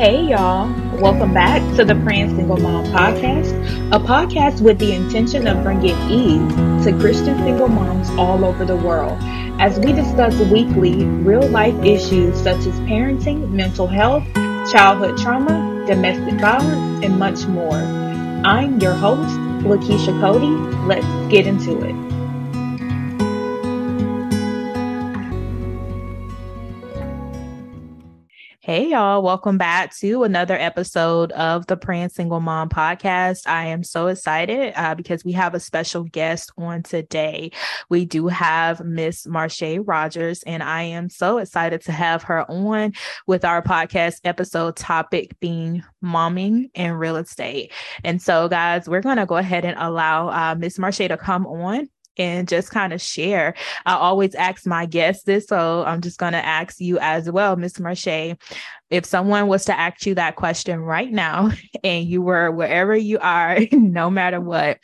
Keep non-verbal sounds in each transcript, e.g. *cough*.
Hey, y'all. Welcome back to the Praying Single Mom podcast, a podcast with the intention of bringing ease to Christian single moms all over the world as we discuss weekly real life issues such as parenting, mental health, childhood trauma, domestic violence, and much more. I'm your host, Lakeisha Cody. Let's get into it. Hey, y'all. Welcome back to another episode of the Praying Single Mom podcast. I am so excited uh, because we have a special guest on today. We do have Miss Marshay Rogers, and I am so excited to have her on with our podcast episode topic being momming and real estate. And so, guys, we're going to go ahead and allow uh, Miss Marshay to come on and just kind of share. I always ask my guests this, so I'm just going to ask you as well, Miss Marshay. If someone was to ask you that question right now, *laughs* and you were wherever you are, *laughs* no matter what,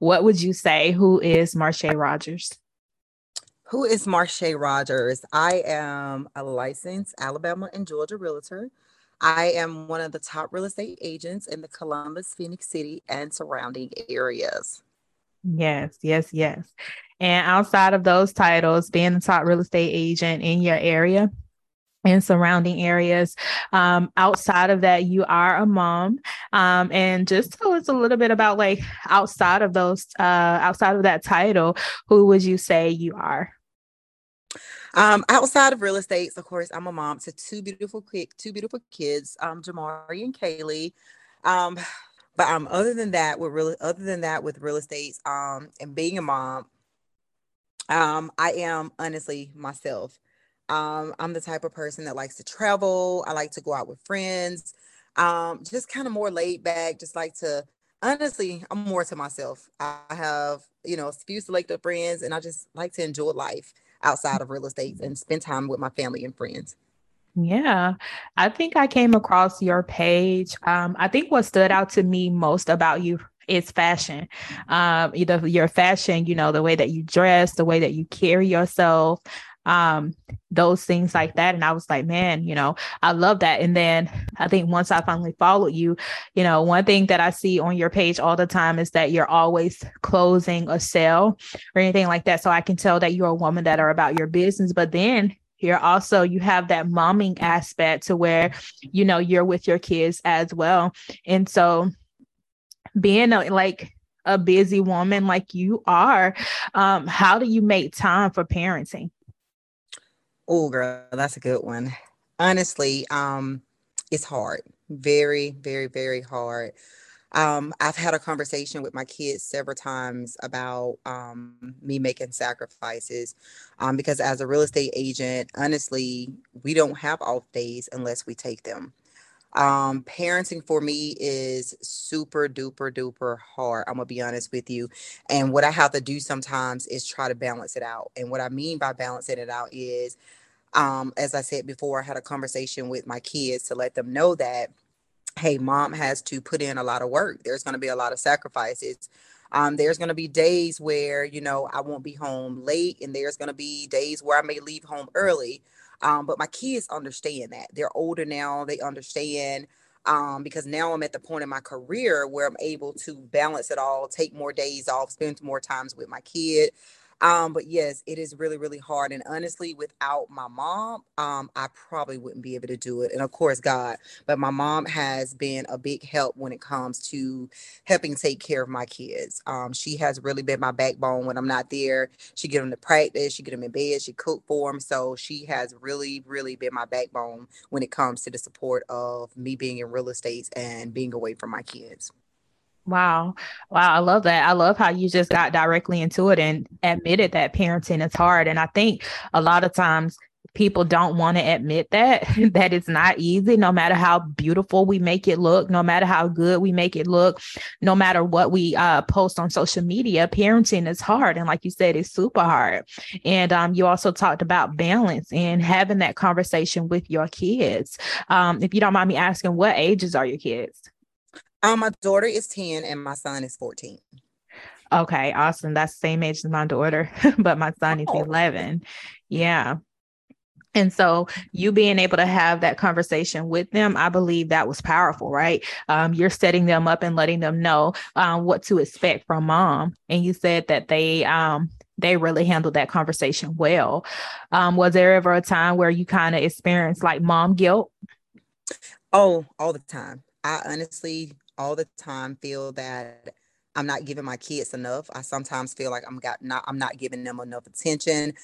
what would you say? Who is Marshay Rogers? Who is Marshay Rogers? I am a licensed Alabama and Georgia realtor. I am one of the top real estate agents in the Columbus, Phenix City, and surrounding areas. Yes, yes, yes. And outside of those titles, being the top real estate agent in your area and surrounding areas, um, outside of that, you are a mom. Um, and just tell us a little bit about like outside of those, uh, outside of that title, who would you say you are? Um, outside of real estate, of course, I'm a mom to two beautiful, two beautiful kids, um, Jamari and Kaylee. Um, but um, other than that, with real, other than that, with real estate, um, and being a mom, um, I am honestly myself. Um, I'm the type of person that likes to travel. I like to go out with friends. Um, just kind of more laid back. Just like to honestly, I'm more to myself. I have you know a few selected friends, and I just like to enjoy life outside of real estate and spend time with my family and friends. Yeah, I think I came across your page. Um, I think what stood out to me most about you is fashion. Um, either your fashion, you know, the way that you dress, the way that you carry yourself, um, those things like that. And I was like, man, you know, I love that. And then I think once I finally followed you, you know, one thing that I see on your page all the time is that you're always closing a sale or anything like that. So I can tell that you're a woman that are about your business. But then you're also you have that momming aspect to where you know you're with your kids as well. And so being a, like a busy woman like you are um how do you make time for parenting? Oh girl that's a good one. Honestly um it's hard. Very very very hard um, I've had a conversation with my kids several times about um, me making sacrifices um, because as a real estate agent, honestly, we don't have off days unless we take them. Um, parenting for me is super duper duper hard. I'm gonna be honest with you. And what I have to do sometimes is try to balance it out. And what I mean by balancing it out is, um, as I said before, I had a conversation with my kids to let them know that hey, mom has to put in a lot of work. There's going to be a lot of sacrifices. Um, there's going to be days where, you know, I won't be home late, and there's going to be days where I may leave home early. Um, but my kids understand that. They're older now, they understand. Um, because now I'm at the point in my career where I'm able to balance it all, take more days off, spend more times with my kid, um, but yes, it is really, really hard. And honestly, without my mom, um, I probably wouldn't be able to do it. And of course, God, but my mom has been a big help when it comes to helping take care of my kids. Um, she has really been my backbone when I'm not there. She get them to practice, she get them in bed, she cook for them. So she has really, really been my backbone when it comes to the support of me being in real estate and being away from my kids. Wow. Wow. I love that. I love how you just got directly into it and admitted that parenting is hard. And I think a lot of times people don't want to admit that *laughs* that it's not easy no matter how beautiful we make it look no matter how good we make it look no matter what we uh, post on social media parenting is hard and like you said it's super hard and um, you also talked about balance and having that conversation with your kids um, if you don't mind me asking what ages are your kids um, my daughter is 10 and my son is 14. Okay, awesome. That's the same age as my daughter, *laughs* but my son is oh. 11. Yeah. And so, you being able to have that conversation with them, I believe that was powerful, right? Um, you're setting them up and letting them know um, what to expect from mom. And you said that they um, they really handled that conversation well. Um, was there ever a time where you kind of experienced like mom guilt? Oh, all the time. I honestly, all the time, feel that I'm not giving my kids enough. I sometimes feel like I'm got not I'm not giving them enough attention.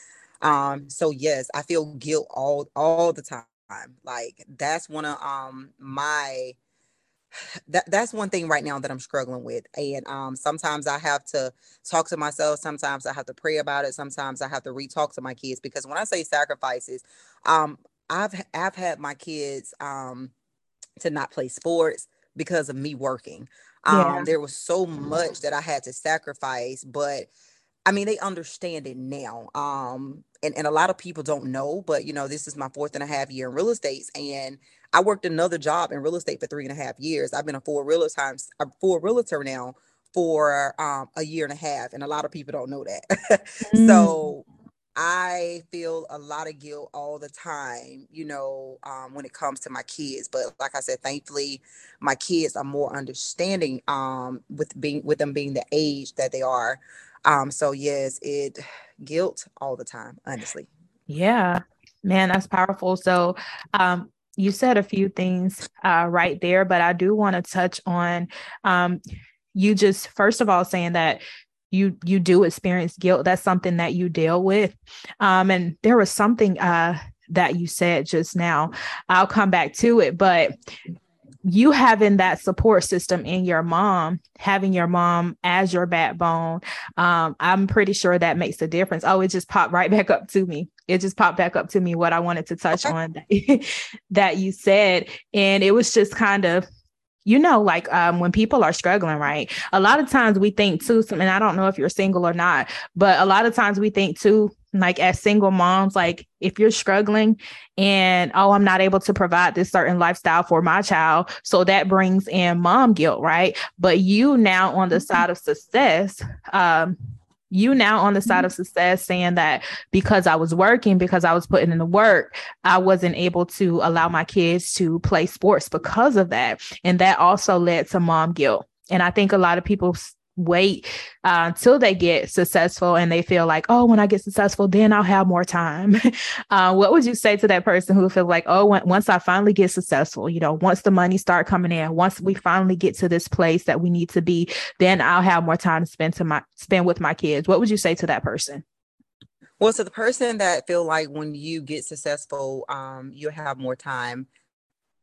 Um, so yes, I feel guilt all all the time. Like that's one of um my *sighs* that that's one thing right now that I'm struggling with. And um sometimes I have to talk to myself, sometimes I have to pray about it, sometimes I have to re-talk to my kids because when I say sacrifices, um I've I've had my kids um to not play sports because of me working. Um, there was so much that I had to sacrifice, but I mean, they understand it now. Um, and, and a lot of people don't know, but you know, this is my fourth and a half year in real estate. And I worked another job in real estate for three and a half years. I've been a full realtor times a full realtor now for um, a year and a half. And a lot of people don't know that. *laughs* mm. So I feel a lot of guilt all the time, you know, um, when it comes to my kids. But like I said, thankfully, my kids are more understanding um, with being with them being the age that they are. Um, so yes, it *sighs* guilt all the time, honestly. Yeah, man, that's powerful. So, um, you said a few things uh, right there, but I do want to touch on um, you just first of all saying that you you do experience guilt that's something that you deal with. Um and there was something uh that you said just now. I'll come back to it but you having that support system in your mom having your mom as your backbone um i'm pretty sure that makes a difference. Oh it just popped right *laughs* back up to me. It just popped back up to me what i wanted to touch okay. on *laughs* that you said. And it was just kind of you know, like um, when people are struggling, right? A lot of times we think too, and I don't know if you're single or not, but a lot of times we think too, like as single moms, like if you're struggling and oh, I'm not able to provide this certain lifestyle for my child. So that brings in mom guilt, right? But you now on the mm-hmm. side of success, um, you now on the side of mm-hmm. success saying that because I was working, because I was putting in the work, I wasn't able to allow my kids to play sports because of that. And that also led to mom guilt. And I think a lot of people wait uh, until they get successful and they feel like, oh, when I get successful, then I'll have more time. *laughs* uh, what would you say to that person who feels like, oh, when, once I finally get successful, you know, once the money start coming in, once we finally get to this place that we need to be, then I'll have more time to spend to my spend with my kids. What would you say to that person? Well, so the person that feel like when you get successful, um, you'll have more time.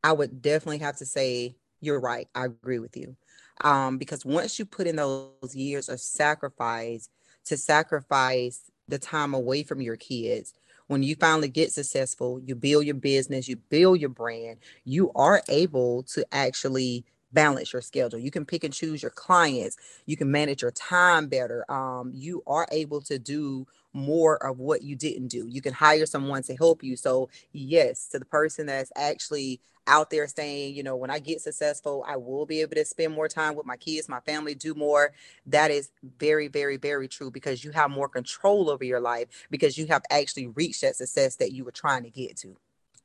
I would definitely have to say you're right. I agree with you um, because once you put in those years of sacrifice to sacrifice the time away from your kids when you finally get successful you build your business you build your brand you are able to actually balance your schedule you can pick and choose your clients you can manage your time better um, you are able to do more of what you didn't do. You can hire someone to help you. So, yes, to the person that's actually out there saying, you know, when I get successful, I will be able to spend more time with my kids, my family, do more. That is very, very, very true because you have more control over your life because you have actually reached that success that you were trying to get to.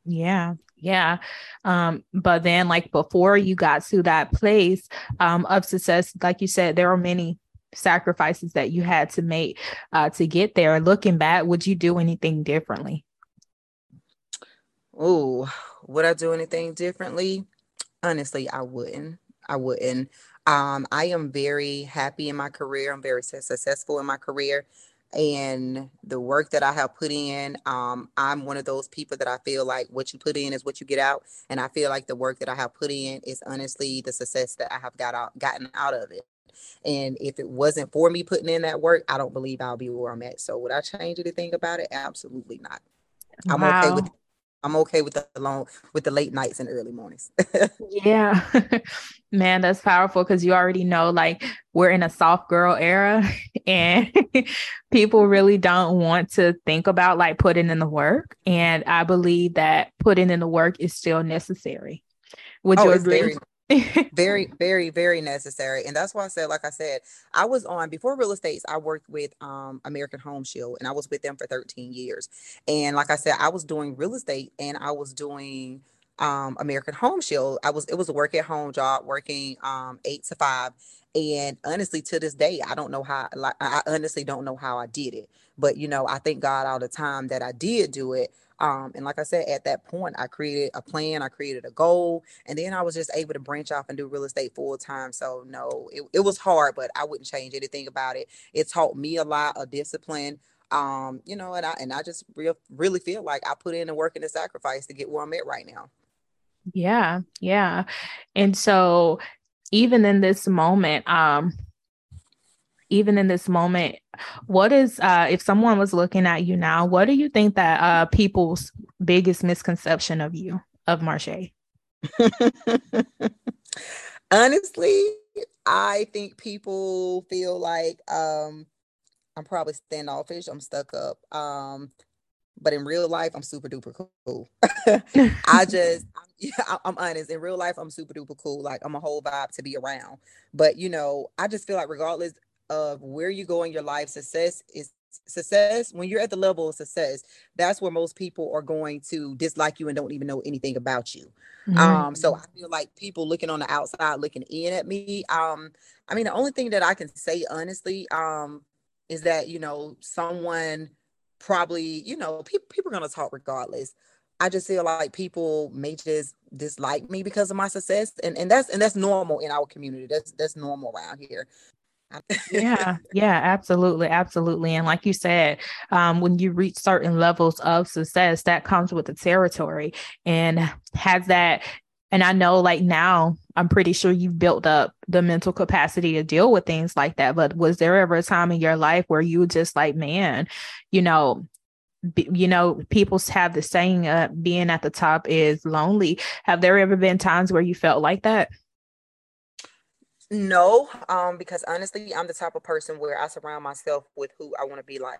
Yeah, yeah. Um, but then like before you got to that place um of success, like you said, there are many sacrifices that you had to make uh, to get there. Looking back, would you do anything differently? Oh, would I do anything differently? Honestly, I wouldn't. I wouldn't. Um, I am very happy in my career. I'm very successful in my career. And the work that I have put in, um, I'm one of those people that I feel like what you put in is what you get out. And I feel like the work that I have put in is honestly the success that I have got out gotten out of it. And if it wasn't for me putting in that work, I don't believe I'll be where I'm at. So would I change anything about it? Absolutely not. I'm wow. okay with I'm okay with the long with the late nights and early mornings. *laughs* yeah. *laughs* Man, that's powerful because you already know like we're in a soft girl era *laughs* and people really don't want to think about like putting in the work. And I believe that putting in the work is still necessary. Would oh, you agree? Very, *laughs* very, very, very necessary. And that's why I said, like I said, I was on before real estate, I worked with um, American Home Shield and I was with them for 13 years. And like I said, I was doing real estate and I was doing um, American Home Shield. I was it was a work at home job, working um, eight to five. And honestly, to this day, I don't know how. Like, I honestly don't know how I did it. But you know, I thank God all the time that I did do it. Um, and like I said, at that point, I created a plan, I created a goal, and then I was just able to branch off and do real estate full time. So, no, it, it was hard, but I wouldn't change anything about it. It taught me a lot of discipline. Um, you know, and I and I just real really feel like I put in the work and the sacrifice to get where I'm at right now. Yeah, yeah. And so even in this moment, um, even in this moment, what is uh if someone was looking at you now, what do you think that uh people's biggest misconception of you, of Marshay? *laughs* Honestly, I think people feel like um I'm probably standoffish, I'm stuck up. Um but in real life, I'm super duper cool. *laughs* I just, *laughs* yeah, I'm honest. In real life, I'm super duper cool. Like I'm a whole vibe to be around. But you know, I just feel like regardless of where you go in your life, success is success. When you're at the level of success, that's where most people are going to dislike you and don't even know anything about you. Mm-hmm. Um, so I feel like people looking on the outside, looking in at me. Um, I mean, the only thing that I can say honestly, um, is that you know someone probably, you know, people people are gonna talk regardless. I just feel like people may just dislike me because of my success, and and that's and that's normal in our community. That's that's normal around here. yeah, yeah, absolutely, absolutely. And like you said, um, when you reach certain levels of success, that comes with the territory, and has that and I know like now, I'm pretty sure you've built up the mental capacity to deal with things like that. But was there ever a time in your life where you were just like, man, you know, you know, people have the saying, uh, being at the top is lonely. Have there ever been times where you felt like that? No, um, because honestly, I'm the type of person where I surround myself with who I want to be like,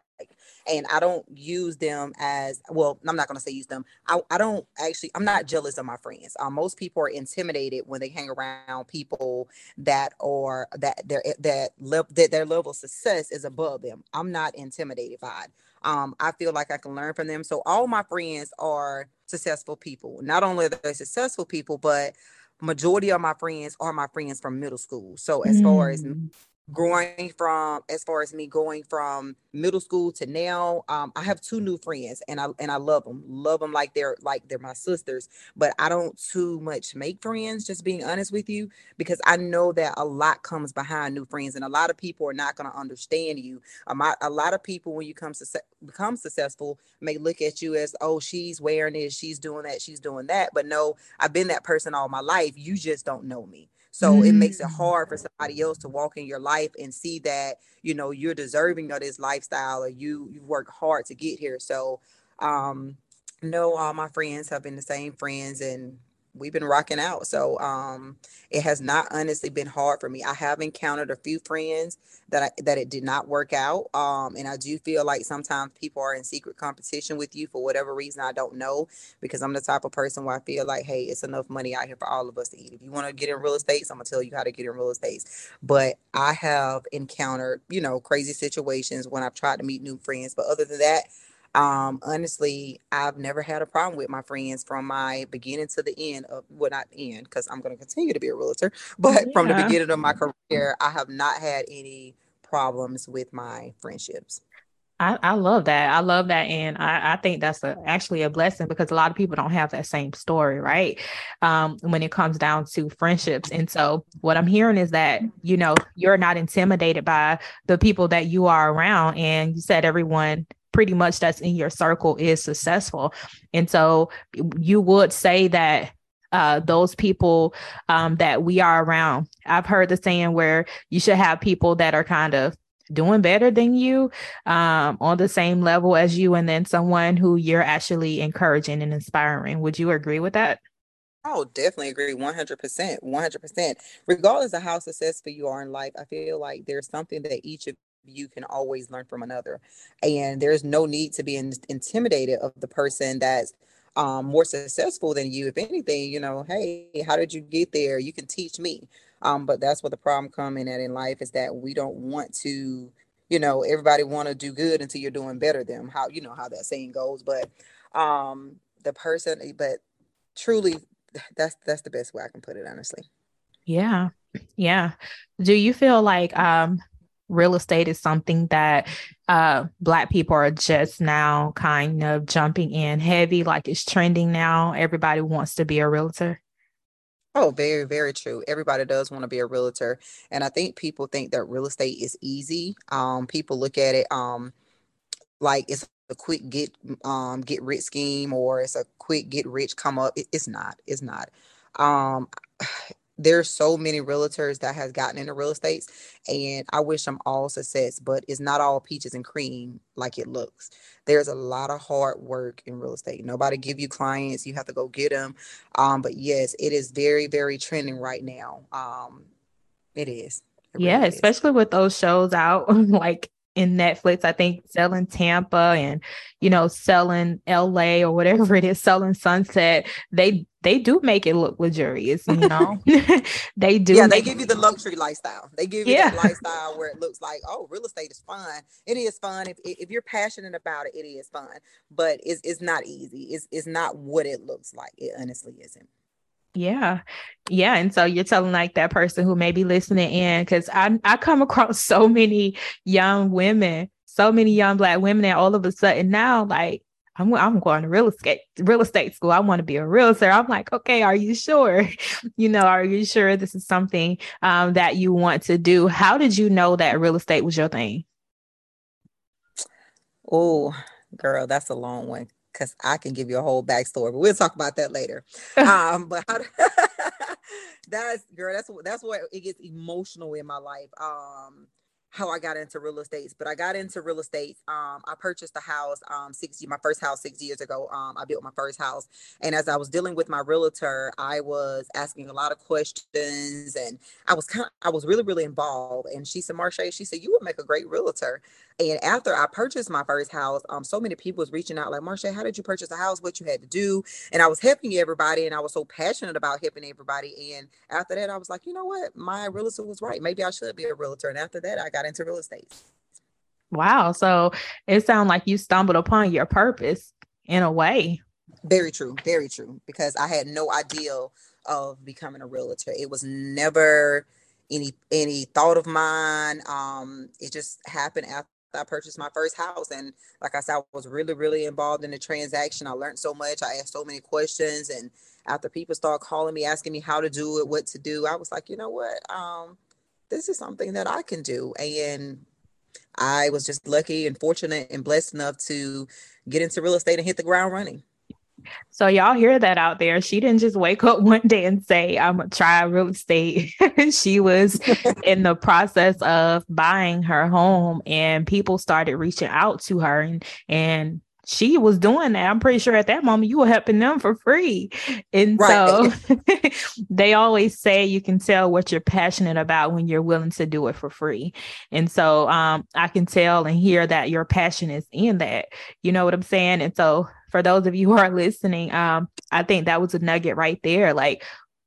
and I don't use them as well. I'm not going to say use them. I, I don't actually. I'm not jealous of my friends. Um, most people are intimidated when they hang around people that are that their that that their level of success is above them. I'm not intimidated by it. Um, I feel like I can learn from them. So all my friends are successful people. Not only are they successful people, but majority of my friends are my friends from middle school. So as mm. far as mm growing from as far as me going from middle school to now um, i have two new friends and i and i love them love them like they're like they're my sisters but i don't too much make friends just being honest with you because i know that a lot comes behind new friends and a lot of people are not going to understand you. Um, I, a lot of people when you come to become successful may look at you as oh she's wearing this she's doing that she's doing that but no i've been that person all my life you just don't know me so mm-hmm. it makes it mm. hard for somebody else to walk in your life and see that, you know, you're deserving of this lifestyle or you you work hard to get here. So um no, all my friends have been the same friends and we've been rocking out. So um it has not honestly been hard for me. I have encountered a few friends that I, that it did not work out. Um and I do feel like sometimes people are in secret competition with you for whatever reason I don't know because I'm the type of person where I feel like hey, it's enough money out here for all of us to eat. If you want to get in real estate, so I'm to tell you how to get in real estate. But I have encountered, you know, crazy situations when I've tried to meet new friends, but other than that, um, honestly, I've never had a problem with my friends from my beginning to the end of well, not end because I'm going to continue to be a realtor, *laughs* but yeah. from the beginning of my career, I have not had any problems with my friendships. I, I love that. I love that. And I, I think that's a, actually a blessing because a lot of people don't have that same story, right? Um, when it comes down to friendships. And so what I'm hearing is that, you know, you're not intimidated by the people that you are around. And you said everyone pretty much that's in your circle is successful. And so you would say that uh, those people um, that we are around. I've heard the saying where you should have people that are kind of doing better than you um, on the same level as you, and then someone who you're actually encouraging and inspiring. Would you agree with that? Oh, definitely agree 100%. 100%. Regardless of how successful you are in life, I feel like there's something that each of you can always learn from another and there's no need to be in, intimidated of the person that's um, more successful than you. If anything, you know, hey, how did you get there? You can teach me. Um, but that's what the problem coming at in life is that we don't want to, you know, everybody want to do good until you're doing better than them. How you know how that saying goes. But um the person, but truly *sighs* that's that's the best way I can put it, honestly. Yeah. Yeah. Do you feel like um real estate is something that uh, black people are just now kind of jumping in heavy like it's trending now. Everybody wants to be a realtor. Oh very very true. Everybody does want to be a realtor. And i think people think that real estate is easy. Um, people look at it um, like it's a quick get um, get rich scheme or it's a quick get rich come up. It, it's not it's not. Um, there's so many realtors that has gotten into real estate and i wish them all success but it's not all peaches and cream like it looks there's a lot of hard work in real estate nobody give you clients you have to go get them um, but yes it is very very trending right now um, it is it yeah really especially is. with those shows out *laughs* like in Netflix, I think selling Tampa and you know selling LA or whatever it is, selling Sunset. They they do make it look luxurious, you know. Mm-hmm. *laughs* they do. Yeah, they give you the luxury lifestyle. They give you yeah. that lifestyle where it looks like, oh, real estate is fun. It is fun if if you're passionate about it. It is fun, but it's it's not easy. It's it's not what it looks like. It honestly isn't. Yeah. Yeah. And so you're telling like that person who may be listening in, because I I come across *laughs* so many young women, so many young black women, and all of a sudden now, like I'm I'm going to real estate real estate school. I want to be a realtor. I'm like, okay, are you sure? *laughs* you know, are you sure this is something um, that you want to do? How did you know that real estate was your thing? Oh, girl, that's a long one because I can give you a whole backstory, but we'll talk about that later. *laughs* um, but how, *laughs* that's girl, that's that's where it gets emotional in my life. Um, how I got into real estate, but I got into real estate. Um, I purchased a house, um, six my first house six years ago. Um, I built my first house, and as I was dealing with my realtor, I was asking a lot of questions, and I was kind, of, I was really, really involved. And she said, Marshay, she said you would make a great realtor. And after I purchased my first house, um, so many people was reaching out like, Marshay, how did you purchase a house? What you had to do? And I was helping everybody, and I was so passionate about helping everybody. And after that, I was like, you know what, my realtor was right. Maybe I should be a realtor. And after that, I got into real estate. Wow. So it sounds like you stumbled upon your purpose in a way. Very true. Very true. Because I had no idea of becoming a realtor. It was never any any thought of mine. Um, it just happened after I purchased my first house. And like I said, I was really, really involved in the transaction. I learned so much. I asked so many questions. And after people start calling me, asking me how to do it, what to do, I was like, you know what? Um, this is something that I can do. And I was just lucky and fortunate and blessed enough to get into real estate and hit the ground running. So y'all hear that out there. She didn't just wake up *laughs* one day and say, I'm gonna try real estate. *laughs* she was *laughs* in the process of buying her home and people started reaching out to her and and she was doing that. I'm pretty sure at that moment you were helping them for free. And right. so *laughs* *laughs* they always say you can tell what you're passionate about when you're willing to do it for free. And so um, I can tell and hear that your passion is in that. You know what I'm saying? And so for those of you who are listening, um, I think that was a nugget right there. Like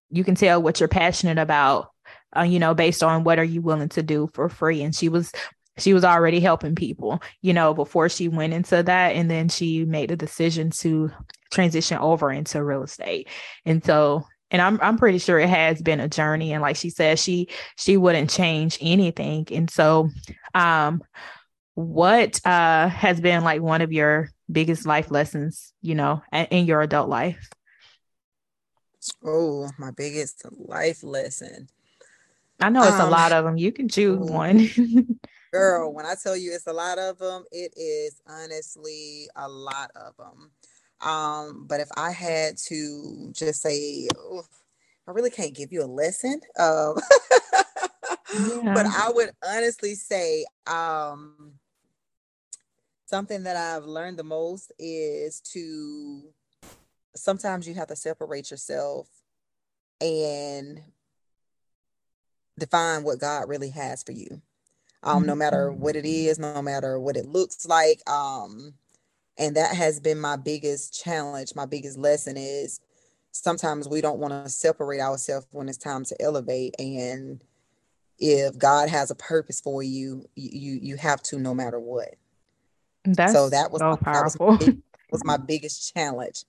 you can tell what you're passionate about, uh, you know, based on what are you willing to do for free. And she was she was already helping people, you know, before she went into that. And then she made a decision to transition over into real estate. And so and I'm I'm pretty sure it has been a journey. And like she said, she she wouldn't change anything. And so um what uh has been like one of your biggest life lessons, you know, in your adult life? Oh, my biggest life lesson. I know it's um, a lot of them. You can choose one. *laughs* girl, when I tell you it's a lot of them, it is honestly a lot of them. Um, but if I had to just say, oh, I really can't give you a lesson. Um, *laughs* yeah. But I would honestly say, um, something that I've learned the most is to sometimes you have to separate yourself and define what God really has for you. Um, no matter mm-hmm. what it is, no matter what it looks like. Um, And that has been my biggest challenge. My biggest lesson is sometimes we don't want to separate ourselves when it's time to elevate. And if God has a purpose for you, you you have to no matter what. That's so that was so my, powerful. That was, was my biggest challenge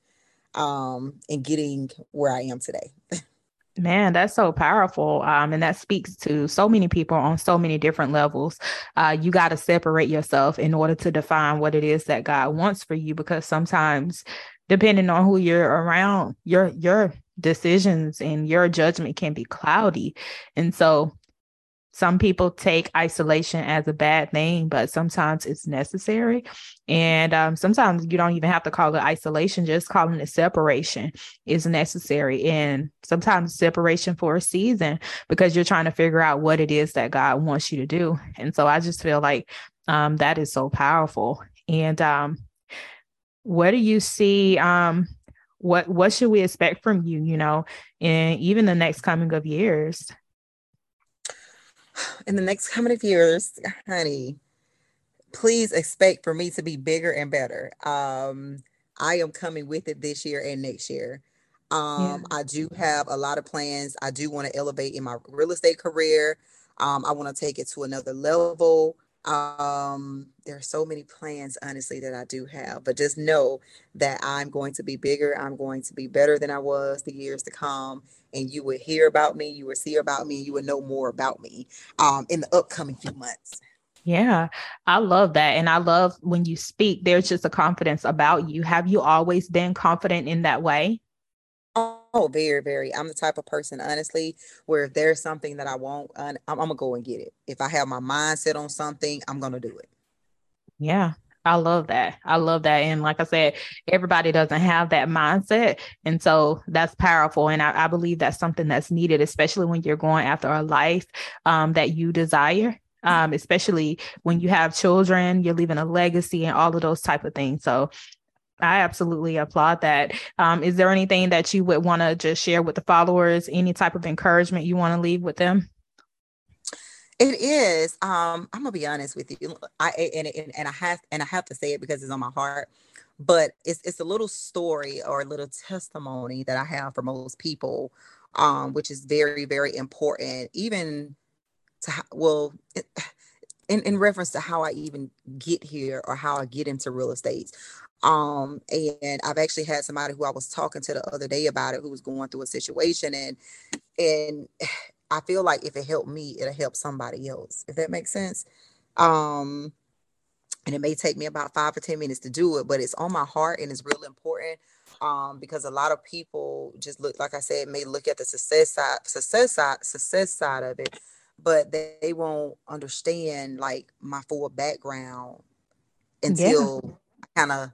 um in getting where I am today. *laughs* Man, that's so powerful. Um, and that speaks to so many people on so many different levels. Uh, you got to separate yourself in order to define what it is that God wants for you, because sometimes, depending on who you're around, your your decisions and your judgment can be cloudy. And so some people take isolation as a bad thing, but sometimes it's necessary. And um, sometimes you don't even have to call it isolation, just calling it separation is necessary. And sometimes separation for a season because you're trying to figure out what it is that God wants you to do. And so I just feel like um, that is so powerful. And um, what do you see? Um, what what should we expect from you? You know, in even the next coming of years *sighs* in the next coming of years, honey, please expect for me to be bigger and better. Um, I am coming with it this year and next year. Um, yeah. I do have a lot of plans. I do want to elevate in my real estate career. Um, I want to take it to another level. Um, there are so many plans, honestly, that I do have, but just know that I'm going to be bigger. I'm going to be better than I was the years to come. And you would hear about me, you would see about me, you would know more about me um, in the upcoming few months. Yeah, I love that. And I love when you speak, there's just a confidence about you. Have you always been confident in that way? Oh, very, very. I'm the type of person, honestly, where if there's something that I want, I'm, I'm gonna go and get it. If I have my mind set on something, I'm gonna do it. Yeah, I love that. I love that. And like I said, everybody doesn't have that mindset. And so that's powerful. And I, I believe that's something that's needed, especially when you're going after a life um, that you desire. Um, especially when you have children, you're leaving a legacy and all of those type of things. So I absolutely applaud that. Um, is there anything that you would want to just share with the followers? Any type of encouragement you want to leave with them? It is. Um, I'm gonna be honest with you. I and, and and I have and I have to say it because it's on my heart. But it's it's a little story or a little testimony that I have for most people, um, which is very very important. Even to well, in in reference to how I even get here or how I get into real estate. Um, and I've actually had somebody who I was talking to the other day about it who was going through a situation and and *sighs* I feel like if it helped me, it'll help somebody else, if that makes sense. Um, and it may take me about five or 10 minutes to do it, but it's on my heart and it's real important. Um, because a lot of people just look, like I said, may look at the success side, success side, success side of it, but they, they won't understand like my full background until yeah. Kind of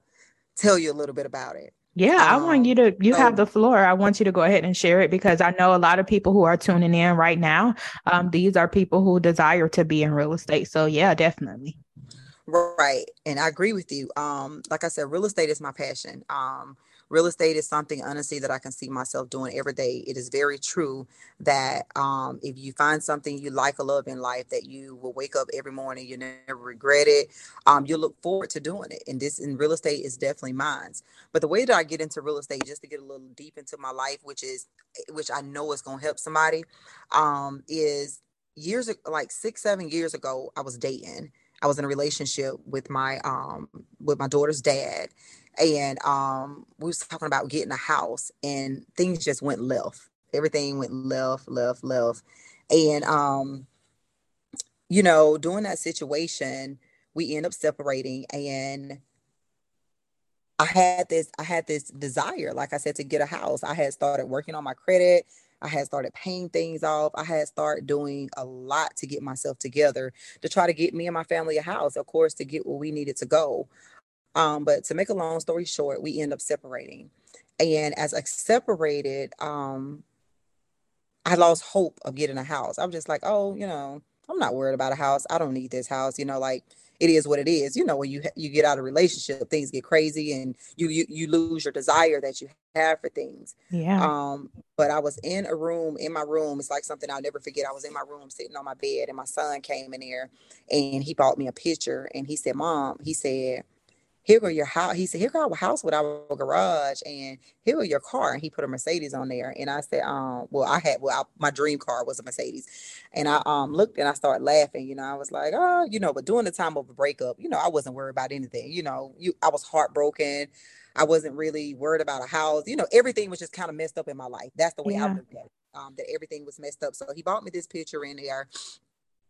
tell you a little bit about it. Yeah, um, I want you to, you so, have the floor. I want you to go ahead and share it because I know a lot of people who are tuning in right now. Um, these are people who desire to be in real estate. So, yeah, definitely. Right. And I agree with you. Um, like I said, real estate is my passion. Um, real estate is something honestly that I can see myself doing every day. It is very true that um, if you find something you like or love in life, that you will wake up every morning, you never regret it. Um, you look forward to doing it. And this in real estate is definitely mine. But the way that I get into real estate, just to get a little deep into my life, which is which I know is gonna help somebody, um, is years like six, seven years ago, I was dating. I was in a relationship with my um with my daughter's dad and um we was talking about getting a house and things just went left. Everything went left left left. And um you know during that situation we end up separating and i had this i had this desire like i said to get a house. I had started working on my credit I had started paying things off. I had started doing a lot to get myself together to try to get me and my family a house, of course, to get where we needed to go. Um, but to make a long story short, we end up separating. And as I separated, um, I lost hope of getting a house. I'm just like, oh, you know, I'm not worried about a house. I don't need this house. You know, like it is what it is. You know, when you you get out of relationship, things get crazy, and you you you lose your desire that you have for things. Yeah. Um. But I was in a room. In my room, it's like something I'll never forget. I was in my room, sitting on my bed, and my son came in there, and he bought me a picture, and he said, "Mom," he said, here go your house. He said, here go our house with our garage and here go your car. And he put a Mercedes on there. And I said, um, well, I had, well, I, my dream car was a Mercedes. And I um looked and I started laughing, you know, I was like, oh, you know, but during the time of a breakup, you know, I wasn't worried about anything, you know, you, I was heartbroken. I wasn't really worried about a house. You know, everything was just kind of messed up in my life. That's the way yeah. I looked at it. Um, that everything was messed up. So he bought me this picture in there.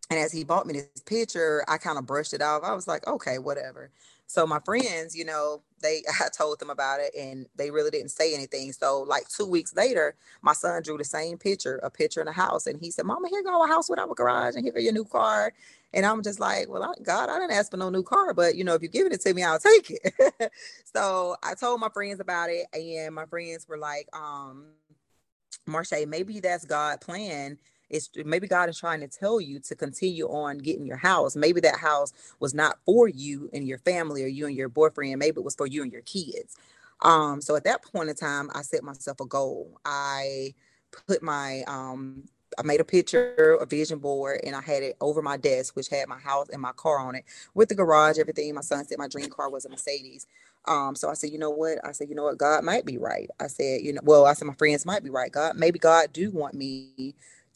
And as he bought me this picture, I kind of brushed it off. I was like, okay, whatever. So my friends, you know, they *laughs* I told them about it and they really didn't say anything. So like two weeks later, my son drew the same picture, a picture in the house, and he said, "Mama, here go a house without a garage, and here go your new car." And I'm just like, "Well, I, God, I didn't ask for no new car, but you know, if you're giving it to me, I'll take it." *laughs* so I told my friends about it, and my friends were like, um, "Marshay, maybe that's God' plan." It's maybe God is trying to tell you to continue on getting your house. Maybe that house was not for you and your family or you and your boyfriend. Maybe it was for you and your kids. Um, so at that point in time, I set myself a goal. I put my um I made a picture, a vision board, and I had it over my desk, which had my house and my car on it with the garage, everything. My son said my dream car was a Mercedes. Um, so I said, you know what? I said, you know what? God might be right. I said, you know, well, I said my friends might be right. God, maybe God do want me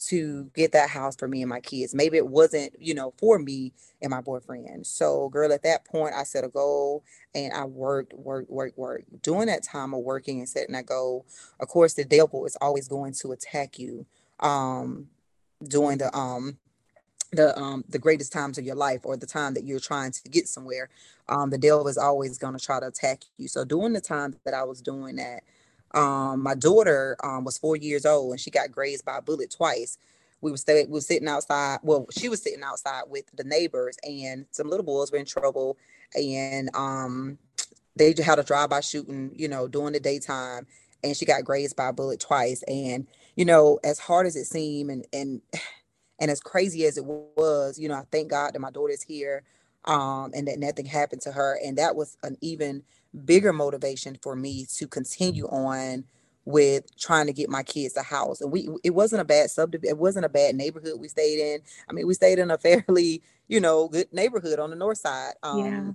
to get that house for me and my kids. Maybe it wasn't, you know, for me and my boyfriend. So, girl, at that point, I set a goal and I worked, worked, worked, worked. During that time of working and setting that goal, of course, the devil is always going to attack you um, during the um, the um the greatest times of your life or the time that you're trying to get somewhere um the devil is always going to try to attack you so during the time that i was doing that um, my daughter um, was four years old and she got grazed by a bullet twice. We were, we were sitting outside. Well, she was sitting outside with the neighbors, and some little boys were in trouble. And um, they had a drive-by shooting, you know, during the daytime, and she got grazed by a bullet twice. And you know, as hard as it seemed, and and and as crazy as it was, you know, I thank God that my daughter's here, um, and that nothing happened to her. And that was an even bigger motivation for me to continue on with trying to get my kids a house. And we it wasn't a bad subdivision, it wasn't a bad neighborhood we stayed in. I mean, we stayed in a *laughs* fairly, you know, good neighborhood on the north side. Um yeah.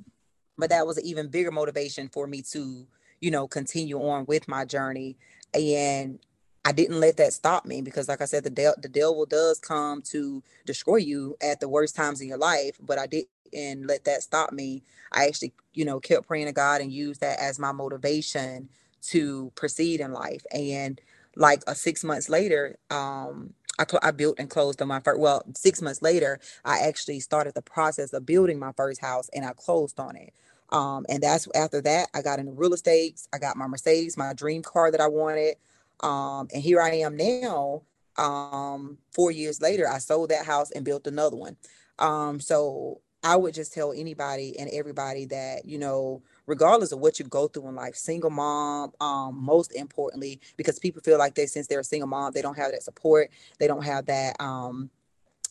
but that was an even bigger motivation for me to, you know, continue on with my journey. And I didn't let that stop me because, like I said, the de- the devil does come to destroy you at the worst times in your life. But I didn't let that stop me. I actually, you know, kept praying to God and used that as my motivation to proceed in life. And like a six months later, um, I, cl- I built and closed on my first. Well, six months later, I actually started the process of building my first house, and I closed on it. Um, and that's after that, I got into real estate. I got my Mercedes, my dream car that I wanted. Um, and here I am now. Um, four years later, I sold that house and built another one. Um, so I would just tell anybody and everybody that, you know, regardless of what you go through in life, single mom, um, most importantly, because people feel like they, since they're a single mom, they don't have that support, they don't have that, um,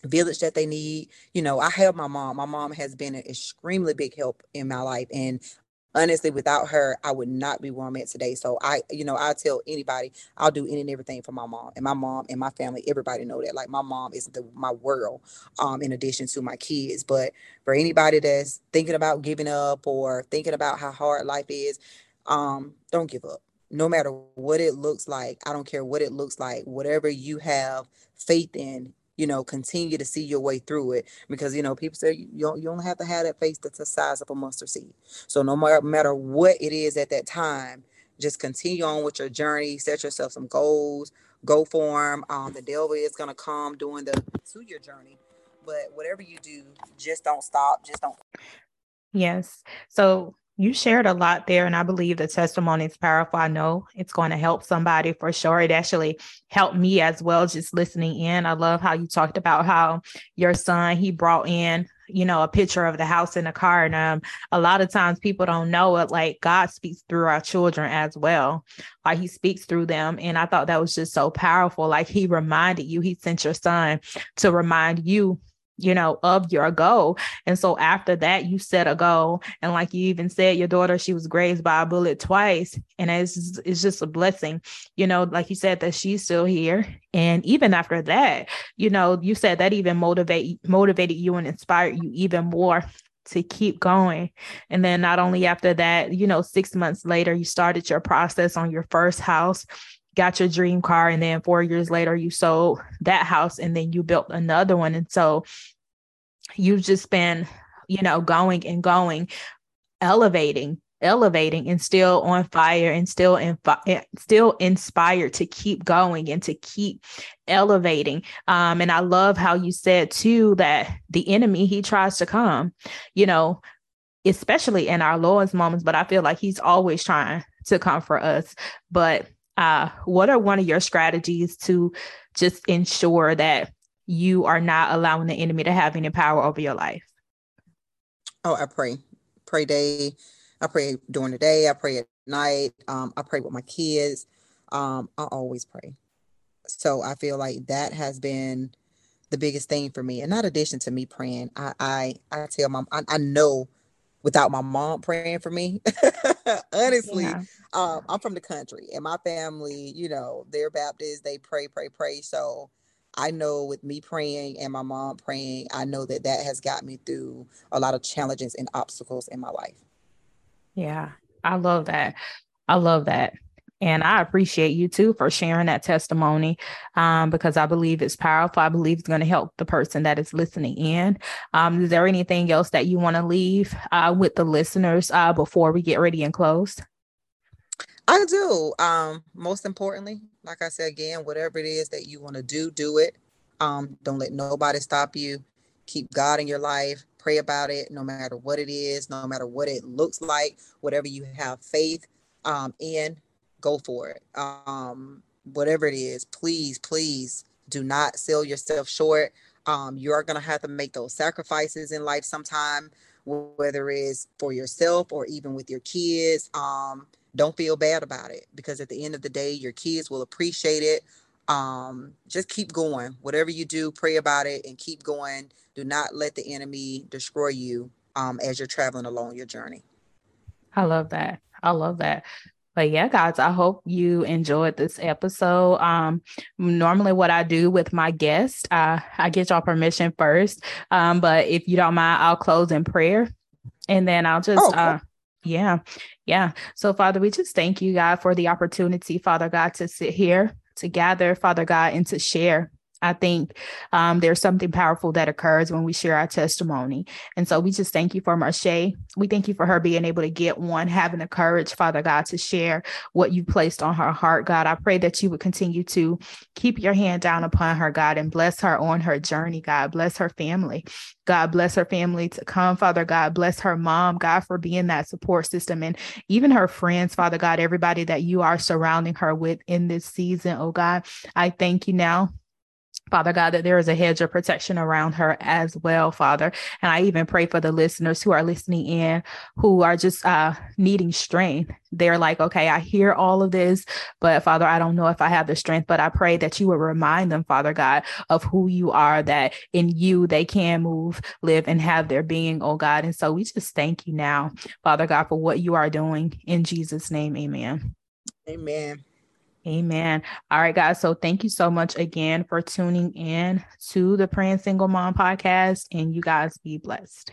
village that they need. You know, I help my mom. My mom has been an extremely big help in my life. And honestly, without her, I would not be where I'm at today. So I, you know, I tell anybody, I'll do any and everything for my mom and my mom and my family. Everybody know that. Like my mom is the my world, um, in addition to my kids. But for anybody that's thinking about giving up or thinking about how hard life is, um, don't give up. No matter what it looks like, I don't care what it looks like, whatever you have faith in, you know, continue to see your way through it because, you know, people say you, you only have to have that faith that's the size of a mustard seed. So no matter, matter what it is at that time, just continue on with your journey, set yourself some goals, go for them. Um, the devil is going to come during the to your journey, but whatever you do, just don't stop. Just don't. Yes. So you shared a lot there, and I believe the testimony is powerful. I know it's going to help somebody for sure. It actually helped me as well, just listening in. I love how you talked about how your son he brought in you know a picture of the house in the car and um a lot of times people don't know it like god speaks through our children as well like he speaks through them and i thought that was just so powerful like he reminded you he sent your son to remind you you know, of your goal. And so after that, you set a goal. And like you even said, your daughter, she was grazed by a bullet twice. And it's, it's just a blessing, you know, like you said, that she's still here. And even after that, you know, you said that even motivate motivated you and inspired you even more to keep going. And then not only after that, you know, six months later, you started your process on your first house, got your dream car, and then four years later, you sold that house and then you built another one. And so you've just been, you know, going and going, elevating elevating and still on fire and still in eh, still inspired to keep going and to keep elevating um and i love how you said too that the enemy he tries to come you know especially in our lowest moments but i feel like he's always trying to come for us but uh what are one of your strategies to just ensure that you are not allowing the enemy to have any power over your life oh i pray pray day I pray during the day. I pray at night. Um, I pray with my kids. Um, I always pray. So I feel like that has been the biggest thing for me. And not addition to me praying, I I, I tell mom I, I know without my mom praying for me. *laughs* *laughs* Honestly, yeah. um, I'm from the country and my family, you know, they're Baptist, they pray, pray, pray. So I know with me praying and my mom praying, I know that that has got me through a lot of challenges and obstacles in my life. Yeah, I love that. I love that. And I appreciate you too for sharing that testimony um, because I believe it's powerful. I believe it's going to help the person that is listening in. Um, is there anything else that you want to leave uh, with the listeners uh, before we get ready and close? I do. Um, most importantly, like I said again, whatever it is that you want to do, do it. Um, don't let nobody stop you. Keep God in your life pray about it no matter what it is no matter what it looks like whatever you have faith um, in go for it um, whatever it is please please do not sell yourself short um, you're going to have to make those sacrifices in life sometime whether it's for yourself or even with your kids um, don't feel bad about it because at the end of the day your kids will appreciate it um, just keep going whatever you do pray about it and keep going do not let the enemy destroy you um, as you're traveling along your journey. I love that. I love that. But yeah, guys, I hope you enjoyed this episode. Um, normally, what I do with my guest, uh, I get y'all permission first. Um, but if you don't mind, I'll close in prayer, and then I'll just, oh, cool. uh, yeah, yeah. So, Father, we just thank you, God, for the opportunity, Father God, to sit here to gather Father God, and to share I think um, there's something powerful that occurs when we share our testimony. And so we just thank you for Marshay. We thank you for her being able to get one, having the courage, Father God, to share what you placed on her heart, God. I pray that you would continue to keep your hand down upon her, God, and bless her on her journey, God. Bless her family. God bless her family to come, Father God. Bless her mom, God, for being that support system and even her friends, Father God, everybody that you are surrounding her with in this season, oh God. I thank you now Father God, that there is a hedge of protection around her as well, Father. And I even pray for the listeners who are listening in who are just uh, needing strength. They're like, okay, I hear all of this, but Father, I don't know if I have the strength. But I pray that you would remind them, Father God, of who you are, that in you they can move, live, and have their being, oh God. And so we just thank you now, Father God, for what you are doing. In Jesus' name, amen. Amen. Amen. All right, guys. So thank you so much again for tuning in to the Praying Single Mom podcast, and you guys be blessed.